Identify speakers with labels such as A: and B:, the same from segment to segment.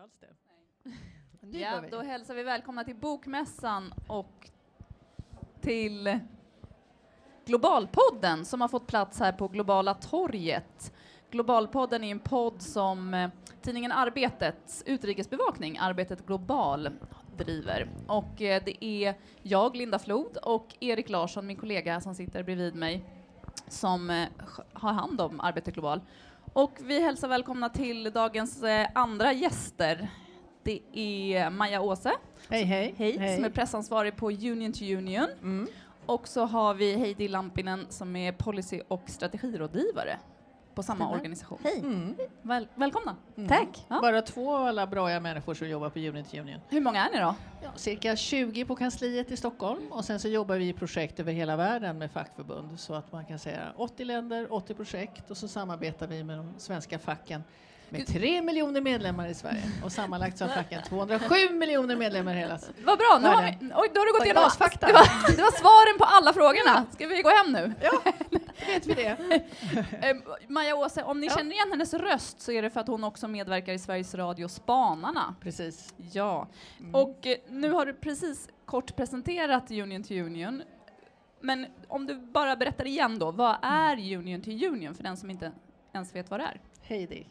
A: alls det.
B: Ja, då hälsar vi välkomna till Bokmässan och till Globalpodden som har fått plats här på Globala torget. Globalpodden är en podd som eh, tidningen Arbetets utrikesbevakning, Arbetet Global, driver. Och eh, det är jag, Linda Flod, och Erik Larsson, min kollega som sitter bredvid mig, som eh, har hand om Arbetet Global. Och vi hälsar välkomna till dagens andra gäster. Det är Maja Åse,
A: hej, hej.
B: Hej, hej. som är pressansvarig på Union to Union. Mm. Och så har vi Heidi Lampinen som är policy och strategirådgivare på samma Stämmer. organisation.
C: Hej! Mm.
B: Väl, välkomna!
C: Mm. Tack!
A: Ja. Bara två av alla bra människor som jobbar på Unit Union.
B: Hur många är ni då?
A: Ja, cirka 20 på kansliet i Stockholm och sen så jobbar vi i projekt över hela världen med fackförbund så att man kan säga 80 länder, 80 projekt och så samarbetar vi med de svenska facken med tre miljoner medlemmar i Sverige och sammanlagt så har facken 207 miljoner medlemmar hela
B: Vad bra, nu har vi, oj, då har du gått igenom fakta. Det var, det var svaren på alla frågorna. Ska vi gå hem nu?
A: Ja, vet vi det.
B: Eh, Maja Åse, om ni ja. känner igen hennes röst så är det för att hon också medverkar i Sveriges Radio Spanarna.
A: Precis.
B: Ja, mm. och eh, nu har du precis kort presenterat Union to Union. Men om du bara berättar igen då, vad är Union to Union för den som inte ens vet vad det är?
A: Heidi.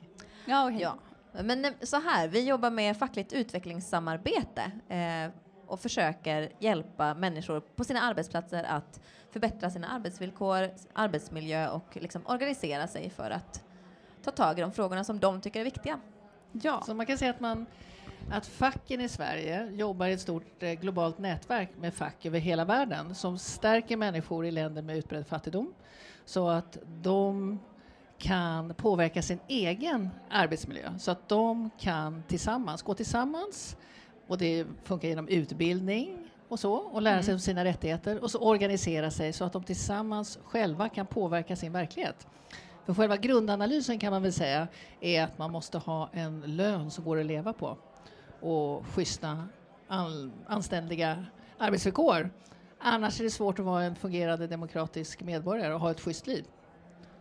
C: Ja, hej. ja. Men eh, så här, vi jobbar med fackligt utvecklingssamarbete eh, och försöker hjälpa människor på sina arbetsplatser att förbättra sina arbetsvillkor, arbetsmiljö och liksom organisera sig för att ta tag i de frågorna som de tycker är viktiga.
A: Ja. Så man kan säga att man att facken i Sverige jobbar i ett stort eh, globalt nätverk med fack över hela världen som stärker människor i länder med utbredd fattigdom så att de kan påverka sin egen arbetsmiljö så att de kan tillsammans gå tillsammans och det funkar genom utbildning och så och lära mm. sig om sina rättigheter och så organisera sig så att de tillsammans själva kan påverka sin verklighet. För själva grundanalysen kan man väl säga är att man måste ha en lön som går att leva på och schyssta, anständiga arbetsvillkor. Annars är det svårt att vara en fungerande demokratisk medborgare och ha ett schysst liv.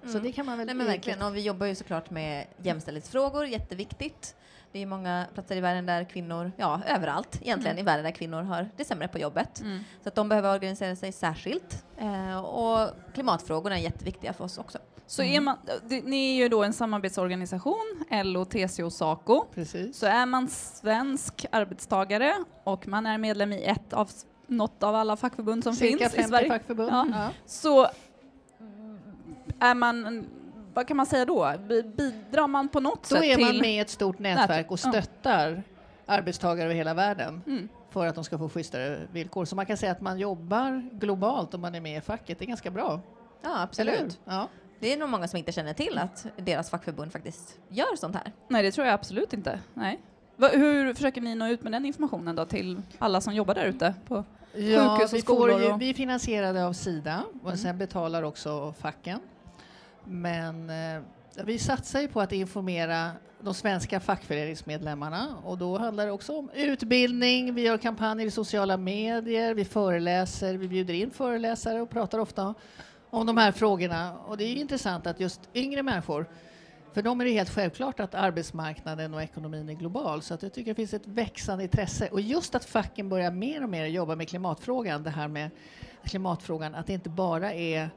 C: Mm. Så det kan man väl... Nej, men verkligen. Och vi jobbar ju såklart med jämställdhetsfrågor, jätteviktigt. Det är många platser i världen där kvinnor, ja överallt egentligen mm. i världen där kvinnor har det sämre på jobbet. Mm. Så att de behöver organisera sig särskilt. Eh, och klimatfrågorna är jätteviktiga för oss också.
B: Så är man, det, ni är ju då en samarbetsorganisation, LO, TCO, SACO.
A: Precis.
B: Så är man svensk arbetstagare och man är medlem i ett av något av alla fackförbund som
A: Cirka
B: finns i Sverige.
A: fackförbund. Ja.
B: Ja. Så är man vad kan man säga då? Bidrar man på något
A: då
B: sätt
A: till...
B: Då
A: är man med i ett stort nätverk och stöttar ja. arbetstagare över hela världen mm. för att de ska få schysstare villkor. Så man kan säga att man jobbar globalt om man är med i facket. Det är ganska bra.
C: Ja, absolut. Ja. Det är nog många som inte känner till att deras fackförbund faktiskt gör sånt här.
B: Nej, det tror jag absolut inte. Nej. Hur försöker ni nå ut med den informationen då till alla som jobbar där ute på ja, sjukhus och skolor?
A: Ju, vi är finansierade av Sida och mm. sen betalar också facken. Men eh, vi satsar ju på att informera de svenska fackföreningsmedlemmarna och då handlar det också om utbildning, vi gör kampanjer i sociala medier, vi föreläser, vi bjuder in föreläsare och pratar ofta om de här frågorna. Och det är intressant att just yngre människor, för dem är det helt självklart att arbetsmarknaden och ekonomin är global, så att jag tycker det finns ett växande intresse. Och just att facken börjar mer och mer jobba med klimatfrågan, det här med klimatfrågan, att det inte bara är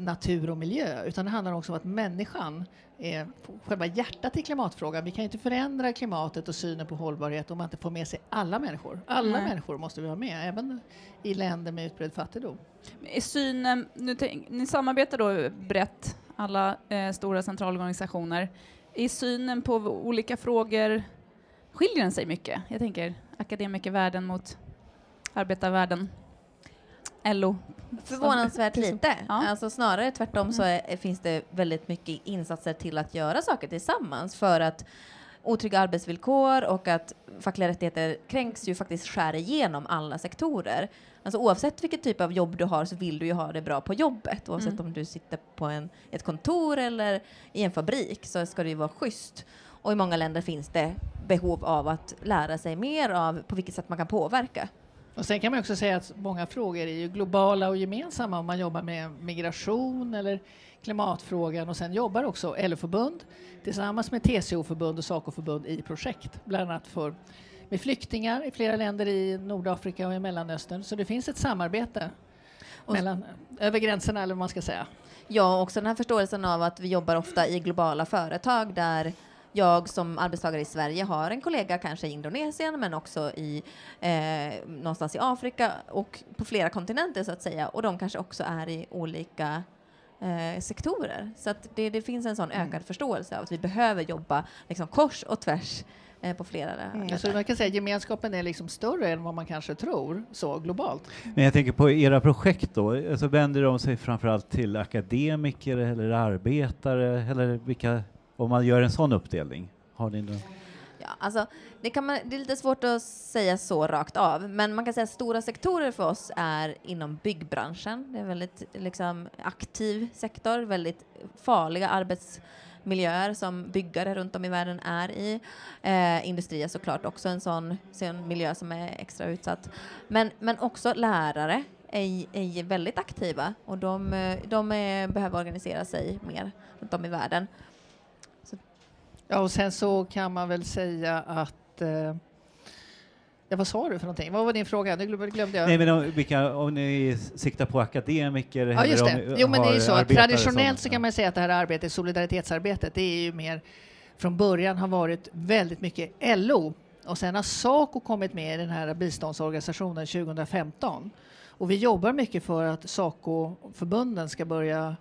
A: natur och miljö, utan det handlar också om att människan är själva hjärtat i klimatfrågan. Vi kan inte förändra klimatet och synen på hållbarhet om man inte får med sig alla människor. Alla Nej. människor måste vi ha med, även i länder med utbredd fattigdom.
B: Är synen, nu ni samarbetar då brett, alla eh, stora centralorganisationer. Är synen på olika frågor, skiljer den sig mycket? Jag tänker akademikervärlden mot arbetarvärlden. LO?
C: Förvånansvärt lite. Ja. Alltså snarare tvärtom så är, finns det väldigt mycket insatser till att göra saker tillsammans för att otrygga arbetsvillkor och att fackliga rättigheter kränks ju faktiskt skär igenom alla sektorer. Alltså oavsett vilket typ av jobb du har så vill du ju ha det bra på jobbet. Oavsett mm. om du sitter på en, ett kontor eller i en fabrik så ska det ju vara schysst. Och i många länder finns det behov av att lära sig mer av på vilket sätt man kan påverka
A: Och sen kan man också säga att många frågor är globala och gemensamma om man jobbar med migration eller klimatfrågan och sen jobbar också LO-förbund tillsammans med TCO-förbund och SACO-förbund i projekt, bland annat för, med flyktingar i flera länder i Nordafrika och i Mellanöstern. Så det finns ett samarbete mellan, över gränserna eller vad man ska säga.
C: Ja, också den här förståelsen av att vi jobbar ofta i globala företag där jag som arbetstagare i Sverige har en kollega kanske i Indonesien men också i eh, någonstans i Afrika och på flera kontinenter så att säga och de kanske också är i olika eh, sektorer. Så att det, det, finns en sån mm. ökad mm. förståelse av att vi behöver jobba liksom, kors och tvärs eh, på flera
A: mm, Så man kan säga att gemenskapen är liksom större än vad man kanske tror, så globalt.
D: Men jag tänker på era projekt då, alltså vänder de sig framförallt till akademiker eller arbetare eller vilka om man gör en sån uppdelning? Har ni någon?
C: Ja, alltså, det, kan man, det är lite svårt att säga så rakt av, men man kan säga att stora sektorer för oss är inom byggbranschen. Det är en väldigt liksom, aktiv sektor, väldigt farliga arbetsmiljöer som byggare runt om i världen är i. Eh, industri är såklart också en sån, sån miljö som är extra utsatt. Men, men också lärare är, är väldigt aktiva och de, de är, behöver organisera sig mer runt om i världen.
A: Ja, och sen så kan man väl säga att eh, Ja, vad sa du för någonting? Vad var din fråga? Nu glömde jag.
D: Nej, men om, vilka, om ni siktar på akademiker
A: ja, just det. Jo, men det är ju så att traditionellt så kan man säga att det här arbetet, solidaritetsarbetet, det är ju mer från början har varit väldigt mycket LO och sen har Saco kommit med i den här biståndsorganisationen 2015. Och vi jobbar mycket för att Saco-förbunden ska börja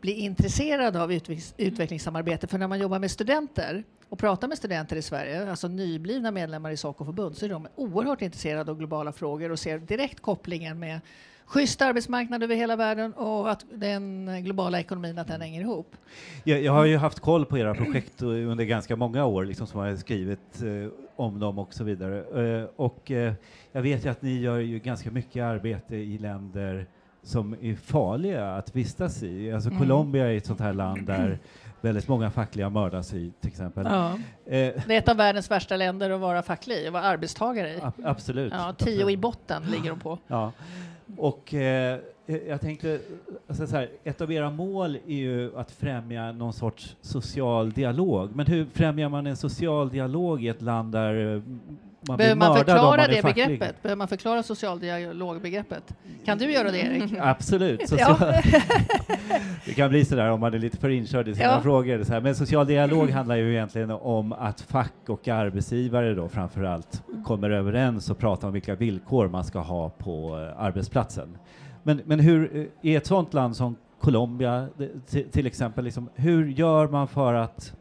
A: bli intresserad av utvecklingssamarbete. För när man jobbar med studenter och pratar med studenter i Sverige, alltså nyblivna medlemmar i Saco-förbund, så är de oerhört intresserade av globala frågor och ser direkt kopplingen med schysst arbetsmarknad över hela världen och att den globala ekonomin att den hänger ihop.
D: Jag, jag har ju haft koll på era projekt under ganska många år, liksom, som har skrivit eh, om dem och så vidare. Eh, och eh, jag vet ju att ni gör ju ganska mycket arbete i länder som är farliga att vistas i. Alltså mm. Colombia är ett sånt här land där väldigt många fackliga mördas i till exempel.
A: Ja. Eh, det är ett av världens värsta länder att vara facklig att vara arbetstagare i.
D: absolut.
A: Ja, tio absolut. i botten ligger de på.
D: Ja. Och eh, jag tänkte, alltså så här, ett av era mål är ju att främja någon sorts social dialog. Men hur främjar man en social dialog i ett land där man
A: Behöver man förklara det facklig. begreppet? Behöver man förklara social dialog-begreppet? Kan du göra det, Erik?
D: Absolut. Social... det kan bli sådär om man är lite för inkörd i sina ja. frågor. Så här. Men social dialog handlar ju egentligen om att fack och arbetsgivare då framför allt kommer överens och pratar om vilka villkor man ska ha på eh, arbetsplatsen. Men, men hur, eh, i ett sådant land som Colombia till exempel, liksom, hur gör man för att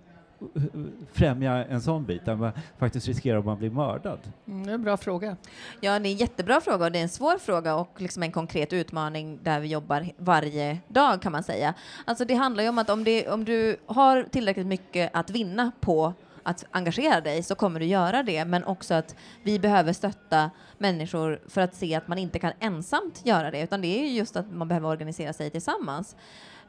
D: främja en sån bit där man faktiskt riskerar att man blir mördad?
A: Mm, det är en bra fråga.
C: Ja, det är en jättebra fråga och det är en svår fråga och liksom en konkret utmaning där vi jobbar varje dag kan man säga. Alltså det handlar ju om att om, det, om du har tillräckligt mycket att vinna på att engagera dig så kommer du göra det, men också att vi behöver stötta människor för att se att man inte kan ensamt göra det, utan det är just att man behöver organisera sig tillsammans.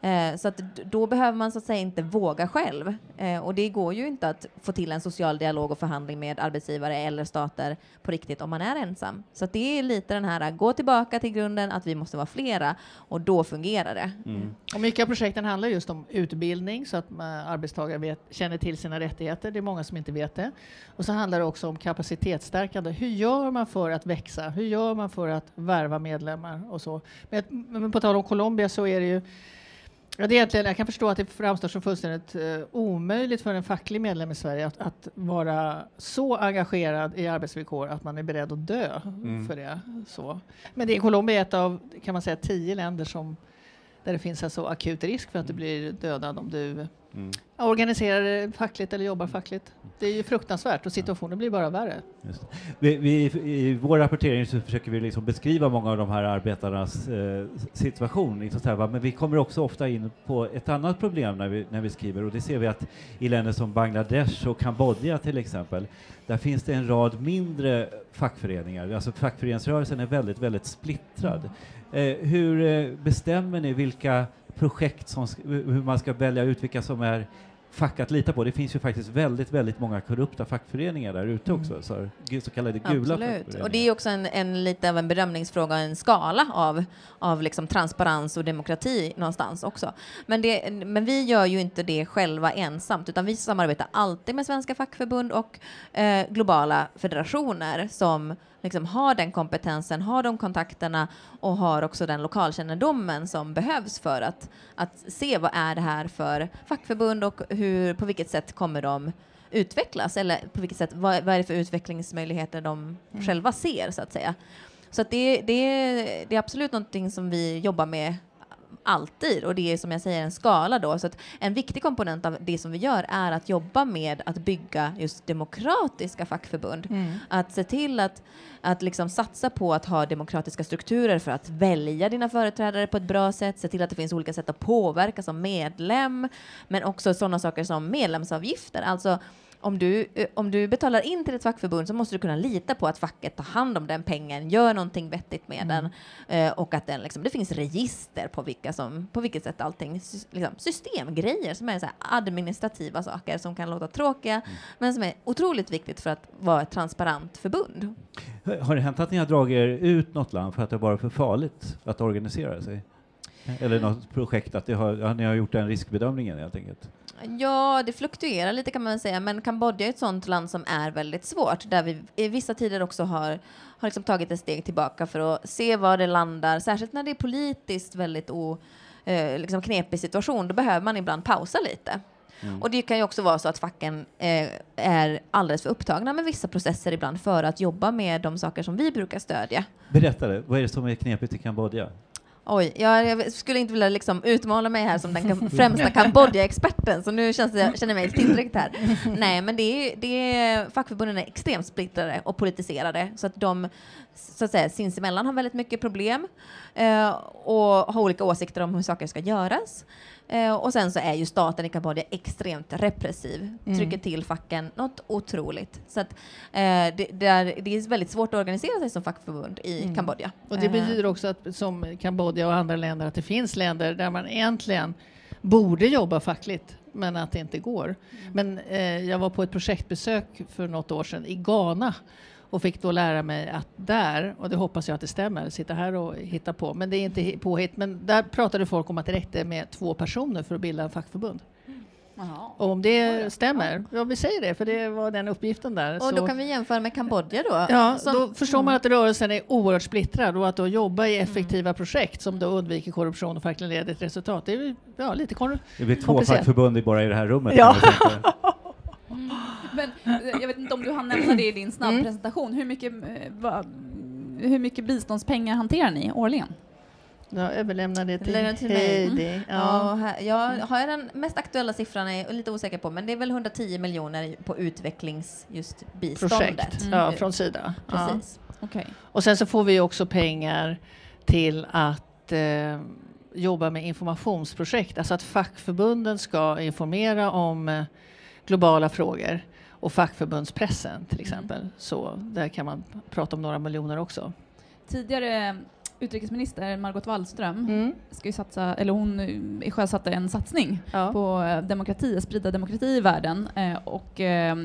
C: Eh, så att då behöver man så att säga inte våga själv. Eh, och det går ju inte att få till en social dialog och förhandling med arbetsgivare eller stater på riktigt om man är ensam. Så det är lite den här, gå tillbaka till grunden att vi måste vara flera och då fungerar det. Mm.
A: Och mycket av projekten handlar just om utbildning så att arbetstagare vet, känner till sina rättigheter. Det är många som inte vet det. Och så handlar det också om kapacitetsstärkande. Hur gör man för att växa? Hur gör man för att värva medlemmar och så? Men, men på tal om Colombia så är det ju Ja, det är egentligen, jag kan förstå att det framstår som fullständigt uh, omöjligt för en facklig medlem i Sverige att, att, vara så engagerad i arbetsvillkor att man är beredd att dö mm. för det. Så. Men det, Colombia är ett av kan man säga, tio länder som, där det finns alltså akut risk för att du blir dödad om du mm. organiserar fackligt eller jobbar fackligt. Det är ju fruktansvärt och situationen blir bara värre.
D: Vi, vi, I vår rapportering så försöker vi liksom beskriva många av de här arbetarnas eh, situation. Liksom så här, men vi kommer också ofta in på ett annat problem när vi, när vi skriver och det ser vi att i länder som Bangladesh och Kambodja till exempel, där finns det en rad mindre fackföreningar. Alltså fackföreningsrörelsen är väldigt, väldigt splittrad. Eh, hur eh, bestämmer ni vilka projekt som, hur man ska välja ut vilka som är fack att lita på. Det finns ju faktiskt väldigt, väldigt många korrupta fackföreningar där ute mm. också, så, så kallade gula
C: Absolut. Och det är också en, en lite av en bedömningsfråga, en skala av, av liksom transparens och demokrati någonstans också. Men, det, men vi gör ju inte det själva ensamt, utan vi samarbetar alltid med svenska fackförbund och eh, globala federationer som liksom har den kompetensen, har de kontakterna och har också den lokalkännedomen som behövs för att, att se vad är det här för fackförbund och hur, på vilket sätt kommer de utvecklas eller på vilket sätt, vad, vad är det för utvecklingsmöjligheter de mm. själva ser så att säga. Så att det, det, det är absolut någonting som vi jobbar med alltid och det är som jag säger en skala då. Så att en viktig komponent av det som vi gör är att jobba med att bygga just demokratiska fackförbund. Mm. Att se till att, att liksom satsa på att ha demokratiska strukturer för att välja dina företrädare på ett bra sätt, se till att det finns olika sätt att påverka som medlem, men också sådana saker som medlemsavgifter. Alltså om du, eh, om du betalar in till ett fackförbund så måste du kunna lita på att facket tar hand om den pengen, gör någonting vettigt med mm. den eh, och att den liksom, det finns register på, vilka som, på vilket sätt allting, liksom, systemgrejer som är så administrativa saker som kan låta tråkiga mm. men som är otroligt viktigt för att vara ett transparent förbund.
D: Har det hänt att ni har dragit er ut något land för att det varit för farligt att organisera sig? Eller något projekt, att har, ja, ni har gjort den riskbedömningen helt enkelt?
C: Ja, det fluktuerar lite kan man säga, men Kambodja är ett sånt land som är väldigt svårt, där vi i vissa tider också har, har liksom tagit ett steg tillbaka för att se var det landar, särskilt när det är politiskt väldigt o, eh, liksom knepig situation, då behöver man ibland pausa lite. Mm. Och det kan ju också vara så att facken eh, är alldeles för upptagna med vissa processer ibland för att jobba med de saker som vi brukar stödja.
D: Berätta det, vad är det som är knepigt i Kambodja?
C: Oj, jag, jag skulle inte vilja liksom utmåla mig här som den främsta Kambodja-experten, så nu känns det, känner jag mig tillräckligt här. Nej, men det är, det är, fackförbunden är extremt splittrade och politiserade, så att de så att säga, sinsemellan har väldigt mycket problem eh, och har olika åsikter om hur saker ska göras. Eh, och sen så är ju staten i Kambodja extremt repressiv, mm. trycker till facken något otroligt. Så att, eh, det, det, är, det är väldigt svårt att organisera sig som fackförbund i mm. Kambodja.
A: Och det betyder eh. också att som Kambodja och andra länder att det finns länder där man egentligen borde jobba fackligt men att det inte går. Mm. Men eh, jag var på ett projektbesök för något år sedan i Ghana och fick då lära mig att där, och det hoppas jag att det stämmer, sitta här och hitta på, men det är inte påhitt, men där pratade folk om att det räckte med två personer för att bilda en fackförbund. Aha. Och om det stämmer, ja vi säger det, för det var den uppgiften där.
C: Och så. då kan vi jämföra med Kambodja då?
A: Ja, som, då förstår man att rörelsen är oerhört splittrad och att då jobba i effektiva mm. projekt som då undviker korruption och verkligen leder till resultat. Det är ja, lite komplicerat.
D: Det blir två fackförbund bara i det här rummet.
A: Ja.
B: Men eh, jag vet inte om du hann nämna det i din snabbpresentation. Mm. Hur, mycket, eh, va, hur mycket biståndspengar hanterar ni årligen?
A: Jag överlämnar det till, till Heidi. Mm.
C: Ja. Ja, jag har den mest aktuella siffran är lite osäker på, men det är väl 110 miljoner på utvecklings just biståndet. Projekt,
A: mm. ja, från Sida.
C: Precis.
B: Ja. Okay.
A: Och sen så får vi också pengar till att eh, jobba med informationsprojekt, alltså att fackförbunden ska informera om eh, globala frågor och fackförbundspressen till mm. exempel. Mm. Så där kan man prata om några miljoner också.
B: Tidigare utrikesminister Margot Wallström mm. ska ju satsa, eller hon sjösatte en satsning ja. på demokrati, sprida demokrati i världen eh, och eh,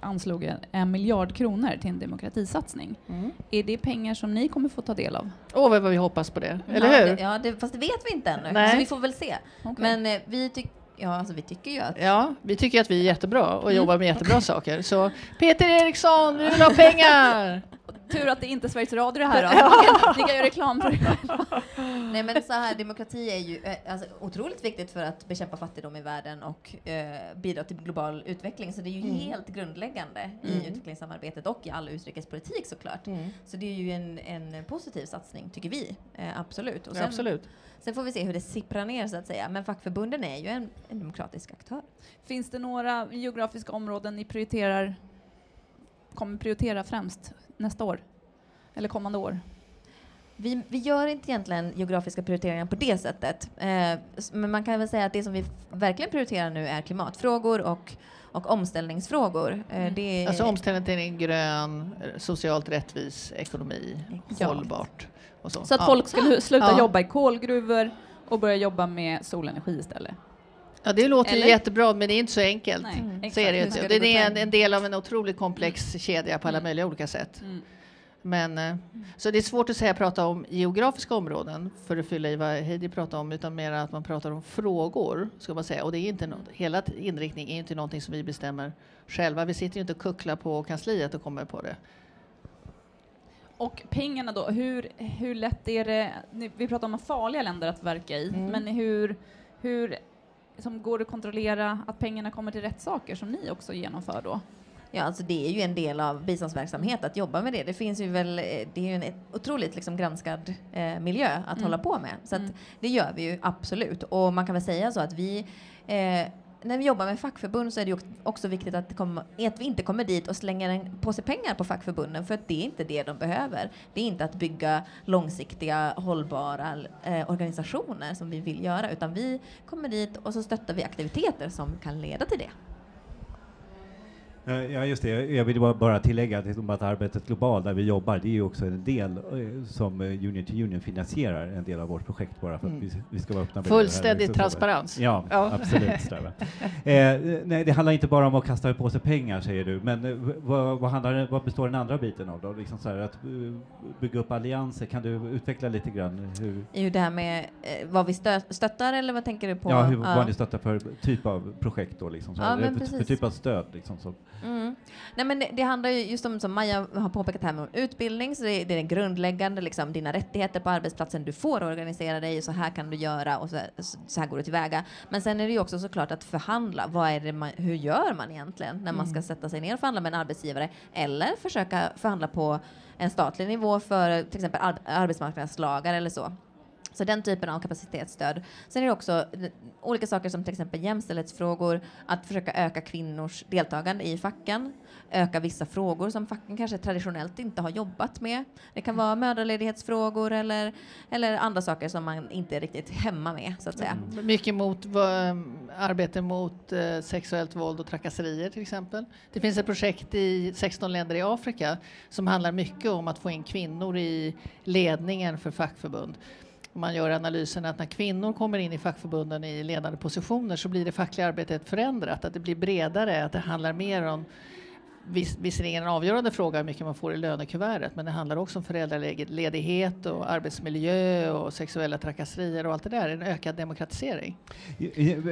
B: anslog en miljard kronor till en demokratisatsning. Mm. Är det pengar som ni kommer få ta del av?
A: Åh, oh, vad vi hoppas på det, eller
C: ja,
A: hur?
C: Det, ja, det, fast det vet vi inte ännu, Nej. så vi får väl se. Okay. Men eh, vi tycker Ja, alltså vi tycker ju att...
A: Ja, vi tycker att vi är jättebra och jobbar med jättebra saker. Så Peter Eriksson, vi vill ha pengar!
B: Tur att det inte är Sveriges Radio det här då. Ni kan göra reklam för det.
C: Nej men så här, demokrati är ju eh, alltså, otroligt viktigt för att bekämpa fattigdom i världen och eh, bidra till global utveckling. Så det är ju mm. helt grundläggande mm. i utvecklingssamarbetet och i all utrikespolitik såklart. Mm. Så det är ju en, en positiv satsning, tycker vi. Eh, absolut.
A: Och sen, ja, absolut.
C: Sen får vi se hur det sipprar ner så att säga. Men fackförbunden är ju en, en demokratisk aktör.
B: Finns det några geografiska områden ni prioriterar, kommer prioritera främst nästa år? Eller kommande år?
C: Vi, vi, gör inte egentligen geografiska prioriteringar på det sättet. Eh, men man kan väl säga att det som vi verkligen prioriterar nu är klimatfrågor och, och omställningsfrågor. Eh,
A: mm. det är, alltså omställning till en grön, socialt rättvis ekonomi, ja. hållbart. Och så.
B: så att ja. folk ska sluta ja. jobba i kolgruvor och börja jobba med solenergi istället?
A: Ja, det låter Eller? jättebra, men det är inte så enkelt. Nej, mm. så är det, inte. det är en, en, del av en otroligt komplex mm. kedja på alla mm. möjliga olika sätt. Men, mm. Så det är svårt att säga prata om geografiska områden för att fylla i vad Heidi pratar om, utan mer att man pratar om frågor. Ska man säga. Och det är inte no hela inriktningen är inte någonting som vi bestämmer själva. Vi sitter ju inte och kucklar på kansliet och kommer på det.
B: Och pengarna då, hur, hur lätt är det, vi pratar om farliga länder att verka i, mm. men hur, hur som går att kontrollera att pengarna kommer till rätt saker som ni också genomför då?
C: Ja, alltså det är ju en del av biståndsverksamhet att jobba med det. Det finns ju väl, det är ju en otroligt liksom granskad eh, miljö att mm. hålla på med. Så mm. det gör vi ju absolut. Och man kan väl säga så att vi eh, när vi jobbar med fackförbund så är det också viktigt att, komma, att vi inte kommer dit och slänger en påse pengar på fackförbunden för att det är inte det de behöver. Det är inte att bygga långsiktiga, hållbara eh, organisationer som vi vill göra utan vi kommer dit och så stöttar vi aktiviteter som kan leda till det.
D: Ja, just det. Jag vill bara tillägga att, arbetet globalt där vi jobbar, det är ju också en del eh, som eh, Union to Union finansierar en del av vårt projekt bara för att mm. vi, ska vara öppna.
A: Fullständig transparens.
D: Ja, ja. absolut. eh, nej, det handlar inte bara om att kasta på sig pengar säger du, men eh, vad, vad, handlar, vad består den andra biten av då? Liksom så här, att bygga upp allianser, kan du utveckla lite grann? Hur?
C: Ju det här med eh, vad vi stöttar eller vad tänker du på?
D: Ja, hur, vad ni stöttar för typ av projekt då, liksom, så ja, för, för, typ av stöd. Liksom, så.
C: Mm. Nej, men det, det, handlar ju just om, som Maja har påpekat här, med utbildning, så det, det är grundläggande, liksom, dina rättigheter på arbetsplatsen, du får organisera dig, så här kan du göra och så, så här går du tillväga. Men sen är det ju också såklart att förhandla. Vad är det man, hur gör man egentligen när man ska mm. sätta sig ner och förhandla med en arbetsgivare eller försöka förhandla på en statlig nivå för till exempel arbetsmarknadslagar eller så. Så den typen av kapacitetsstöd. Sen är det också eh, olika saker som till exempel jämställdhetsfrågor, att försöka öka kvinnors deltagande i facken, öka vissa frågor som facken kanske traditionellt inte har jobbat med. Det kan vara mödraledighetsfrågor eller, eller andra saker som man inte är riktigt hemma med så att säga.
A: Mm. Mycket mot eh, arbete mot eh, sexuellt våld och trakasserier till exempel. Det finns ett projekt i 16 länder i Afrika som handlar mycket om att få in kvinnor i ledningen för fackförbund man gör analysen att när kvinnor kommer in i fackförbunden i ledande positioner så blir det fackliga arbetet förändrat, att det blir bredare, att det handlar mer om vis, visserligen en avgörande fråga hur mycket man får i lönekuvertet men det handlar också om föräldraledighet och arbetsmiljö och sexuella trakasserier och allt det där, en ökad demokratisering.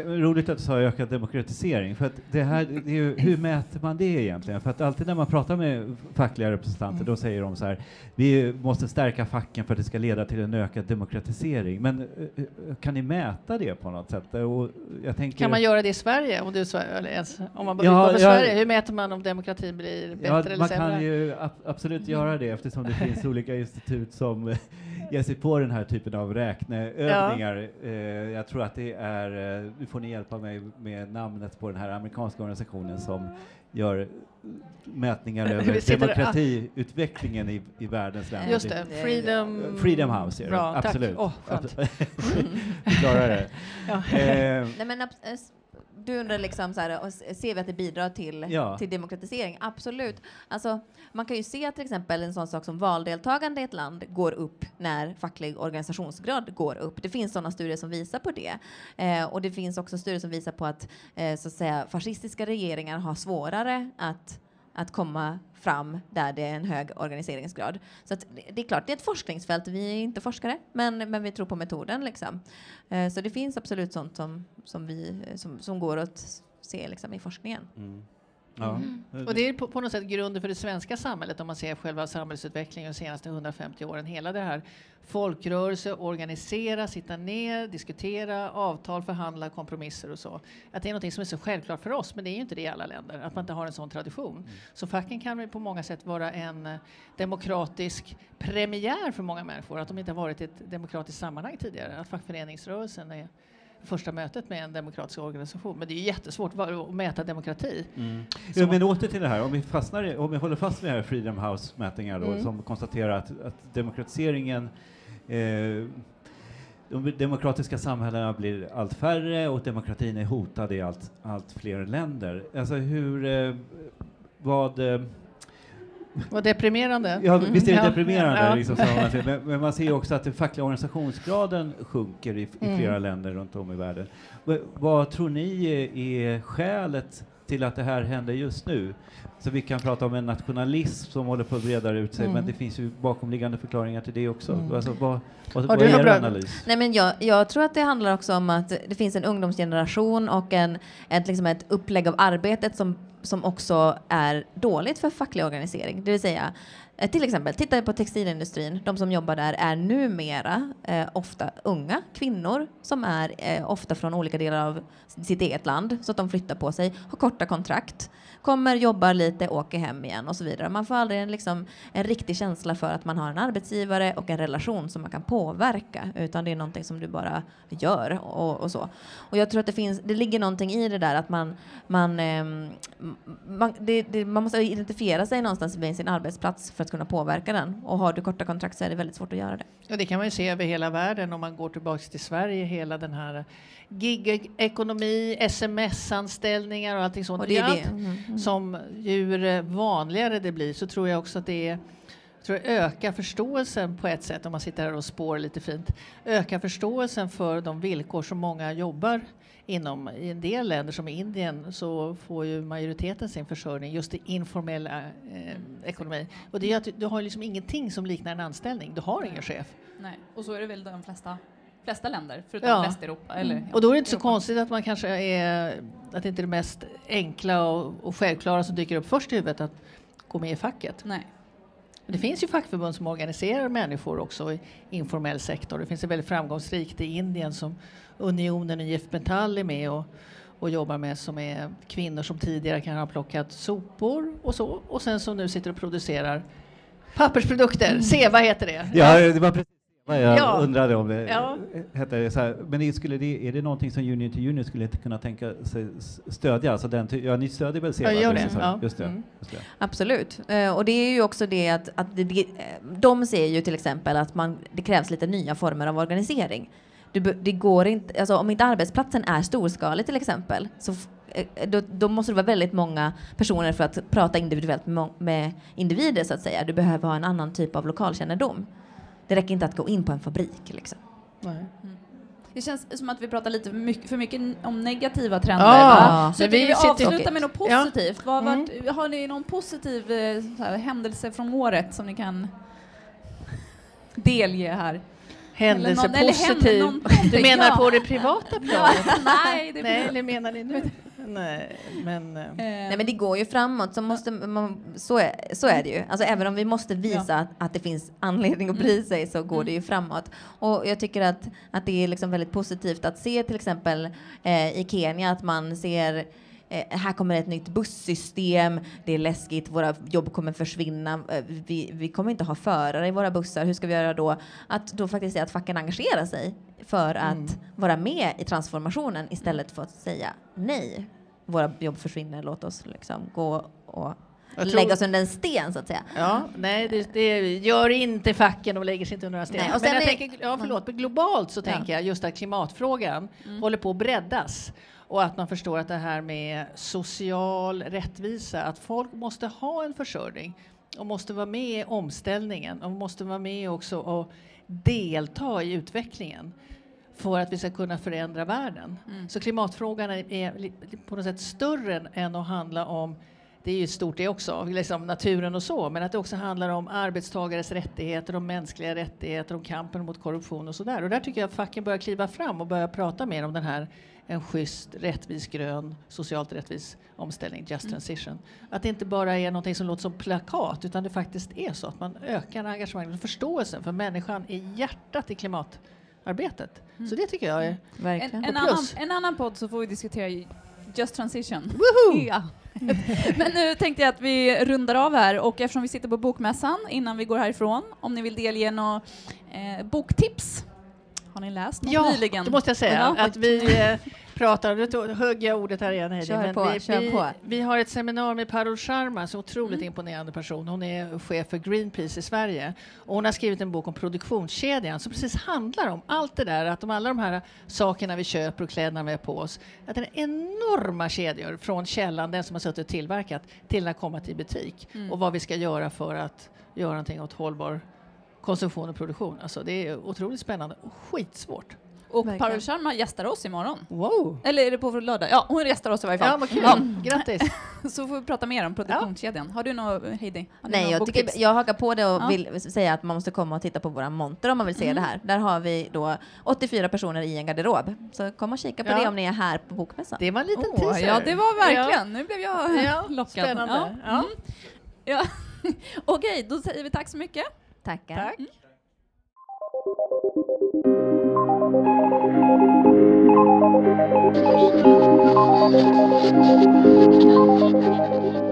D: Roligt att du sa ökad demokratisering, för att det här, det ju, hur mäter man det egentligen? För att alltid när man pratar med fackliga representanter mm. då säger de så här, vi måste stärka facken för att det ska leda till en ökad demokratisering. Men eh, kan ni mäta det på något sätt?
A: Tänker, kan man göra det i Sverige? Om, du, om man ja, ja, Sverige, hur mäter man om demokrati demokratin blir bättre ja, eller
D: man
A: sämre?
D: Man kan ju ab absolut mm. göra det eftersom det finns olika institut som ger sig på den här typen av räkneövningar. Ja. Eh, jag tror att det är, eh, nu får ni hjälpa mig med namnet på den här amerikanska organisationen som gör mätningar över demokratiutvecklingen i, i världens länder.
A: Just det, Freedom,
D: Freedom House, är
A: Bra,
D: absolut.
A: Tack. Oh,
D: du klarar det. ja.
C: eh, Nej, men, du undrar liksom så här, ser vi att det bidrar till, ja. till demokratisering? Absolut. Alltså, man kan ju se att till exempel en sån sak som valdeltagande i ett land går upp när facklig organisationsgrad går upp. Det finns sådana studier som visar på det. Eh, och det finns också studier som visar på att, eh, så att säga, fascistiska regeringar har svårare att att komma fram där det är en hög organiseringsgrad. Så det är klart, det är ett forskningsfält. Vi är inte forskare, men, men vi tror på metoden. Liksom. Eh, så det finns absolut sånt som, som, vi, som, som går att se liksom, i forskningen. Mm.
A: Ja. Mm. Och det är på, på, något sätt grunden för det svenska samhället om man ser själva samhällsutvecklingen de senaste 150 åren. Hela det här folkrörelse, organisera, sitta ner, diskutera, avtal, förhandla, kompromisser och så. Att det är något som är så självklart för oss, men det är ju inte det i alla länder, att man inte har en sån tradition. Mm. Så facken kan på många sätt vara en eh, demokratisk premiär för många människor, att de inte har varit i ett demokratiskt sammanhang tidigare, att fackföreningsrörelsen är första mötet med en demokratisk organisation. Men det är jättesvårt att mäta demokrati. Mm.
D: Ja, men åter till det här, om vi, fastnar, om vi håller fast vid här Freedom House-mätningar mm. som konstaterar att, att demokratiseringen eh, de demokratiska samhällena blir allt färre och demokratin är hotad i allt, allt fler länder. Alltså hur, eh, vad, eh,
A: Vad deprimerande.
D: Ja, visst är det deprimerande. Ja. Liksom, man men, men, man ser också att den fackliga organisationsgraden sjunker i, i mm. flera länder runt om i världen. V vad tror ni är skälet till att det här händer just nu? Så vi kan prata om en nationalism som håller på att breda ut sig, mm. men det finns ju bakomliggande förklaringar till det också. Mm. Alltså, vad, vad, vad är er analys?
C: Nej, men jag, jag, tror att det handlar också om att det finns en ungdomsgeneration och en, ett, liksom ett upplägg av arbetet som, som också är dåligt för facklig organisering. Det vill säga, Eh, till exempel, titta på textilindustrin. De som jobbar där är numera eh, ofta unga kvinnor som är eh, ofta från olika delar av sitt eget land så att de flyttar på sig, har korta kontrakt, kommer, jobbar lite, åker hem igen och så vidare. Man får aldrig en, liksom, en riktig känsla för att man har en arbetsgivare och en relation som man kan påverka utan det är någonting som du bara gör och, och så. Och jag tror att det finns, det ligger någonting i det där att man, man, eh, man, det, det, man måste identifiera sig någonstans vid sin arbetsplats för att kunna påverka den. Och har du korta kontrakt så är det väldigt svårt att göra det.
A: Ja, det kan man ju se över hela världen om man går tillbaka till Sverige. Hela den här gig-ekonomi, sms-anställningar och allting sånt. Och det är det. Mm, mm. Som ju vanligare det blir så tror jag också att det är tror ökar förståelsen på ett sätt, om man sitter här och spår lite fint, ökar förståelsen för de villkor som många jobbar inom. I en del länder som Indien så får ju majoriteten sin försörjning just i informell eh, ekonomi. Och det är att du har liksom ingenting som liknar en anställning. Du har ingen chef.
B: Nej, och så är det väl de flesta flesta länder, förutom ja. Västeuropa. Eller,
A: mm. och då är det inte Europa. så konstigt att man kanske är, att det inte är det mest enkla och, och självklara som dyker upp först i huvudet att gå med i facket.
B: Nej.
A: Det finns ju fackförbund som organiserar människor också i informell sektor. Det finns ett väldigt framgångsrikt i Indien som Unionen och IF Metall är med och, och jobbar med som är kvinnor som tidigare kan ha plockat sopor och så och sen som nu sitter och producerar pappersprodukter. Mm. SEVA heter det.
D: Ja, det var precis jag ja. undrade om det ja. hette det så här. Men det skulle det, är det någonting som Union to Union skulle inte kunna tänka sig stödja? Alltså den, ja, ni stödjer väl SEVA?
A: Det. Ja.
C: Just det, mm. just det. Absolut. Uh, och det är ju också det att, att det, de ser ju till exempel att man, det krävs lite nya former av organisering. Du, det går inte, alltså om inte arbetsplatsen är storskalig till exempel, så eh, då, då, måste det vara väldigt många personer för att prata individuellt med, med individer så att säga. Du behöver ha en annan typ av lokalkännedom. Det räcker inte att gå in på en fabrik. Liksom.
B: Mm. Det känns som att vi pratar lite för mycket, för mycket om negativa trender. Ja, Så vi, vi avslutar med något positivt. Ja. Vad, mm. vart, har ni någon positiv eh, här, händelse från året som ni kan delge här?
A: Händelse någon, positiv. Någon, du menar på det privata planet?
B: Nej, det
A: Nej, eller menar ni nu? Nej, men...
C: Eh. Nej, men det går ju framåt. Så, måste man, så, är, så är det ju. Alltså, även om vi måste visa ja. att, att det finns anledning att bry mm. sig så går mm. det ju framåt. Och jag tycker att, att det är liksom väldigt positivt att se till exempel eh, i Kenya att man ser Eh, här kommer ett nytt bussystem, det är läskigt, våra jobb kommer försvinna, eh, vi, vi kommer inte ha förare i våra bussar, hur ska vi göra då? Att då faktiskt säga att facken engagerar sig för att mm. vara med i transformationen istället för att säga nej, våra jobb försvinner, låt oss liksom gå och lägga oss under en sten så att säga.
A: Ja, nej, det, det gör inte facken och lägger sig inte under några stenar. Men jag är, tänker, ja, förlåt, men globalt så ja. tänker jag just att klimatfrågan mm. håller på att breddas och att man förstår att det här med social rättvisa, att folk måste ha en försörjning och måste vara med i omställningen och måste vara med också och delta i utvecklingen för att vi ska kunna förändra världen. Mm. Så klimatfrågan är på något sätt större än att handla om det är ju stort det också, liksom naturen och så, men att det också handlar om arbetstagares rättigheter, om mänskliga rättigheter, om kampen mot korruption och så där. Och där tycker jag att facken börjar kliva fram och börja prata mer om den här en schysst, rättvis, grön, socialt rättvis omställning, just mm. transition. Att det inte bara är någonting som låter som plakat utan det faktiskt är så att man ökar engagemanget och förståelsen för människan i hjärtat i klimatarbetet. Mm. Så det tycker jag är
B: Verkligen. En, en, annan, en annan podd så får vi diskutera Just Transition.
A: Woohoo!
B: Ja. Men nu tänkte jag att vi rundar av här och eftersom vi sitter på Bokmässan innan vi går härifrån, om ni vill delge några eh, boktips Har ni läst något
A: ja,
B: nyligen?
A: Ja, då måste jag säga ja. att vi eh, pratar, nu högg jag ordet här igen Heidi,
C: kör på,
A: vi,
C: kör
A: vi,
C: på.
A: vi har ett seminarium med Parul Sharma, en otroligt mm. imponerande person. Hon är chef för Greenpeace i Sverige och hon har skrivit en bok om produktionskedjan som precis handlar om allt det där, att de, alla de här sakerna vi köper och kläderna vi har på oss, att det är enorma kedjor från källan, den som har suttit och tillverkat, till att komma till butik mm. och vad vi ska göra för att göra någonting åt hållbar konsumtion och produktion. Alltså det är otroligt spännande och skitsvårt.
B: Och Parul Sharma gästar oss imorgon.
A: Wow!
B: Eller är det på lördag? Ja, hon gästar oss i varje fall.
A: Ja, vad kul! Ja. Grattis!
B: Så får vi prata mer om produktionskedjan. Har du något, Heidi?
C: Har Nej, jag, tycker, jag hakar på det och ja. vill säga att man måste komma och titta på våra monter om man vill se mm. det här. Där har vi då 84 personer i en garderob. Så kom och kika på ja. det om ni är här på Bokmässan.
A: Det var en liten oh, teaser.
B: Ja, det var verkligen. Nu blev jag ja. lockad.
A: Spännande. Ja. Mm.
B: Ja. Okej, då säger vi tack så mycket.
C: Tackar.
A: Tack. Mm. Tack.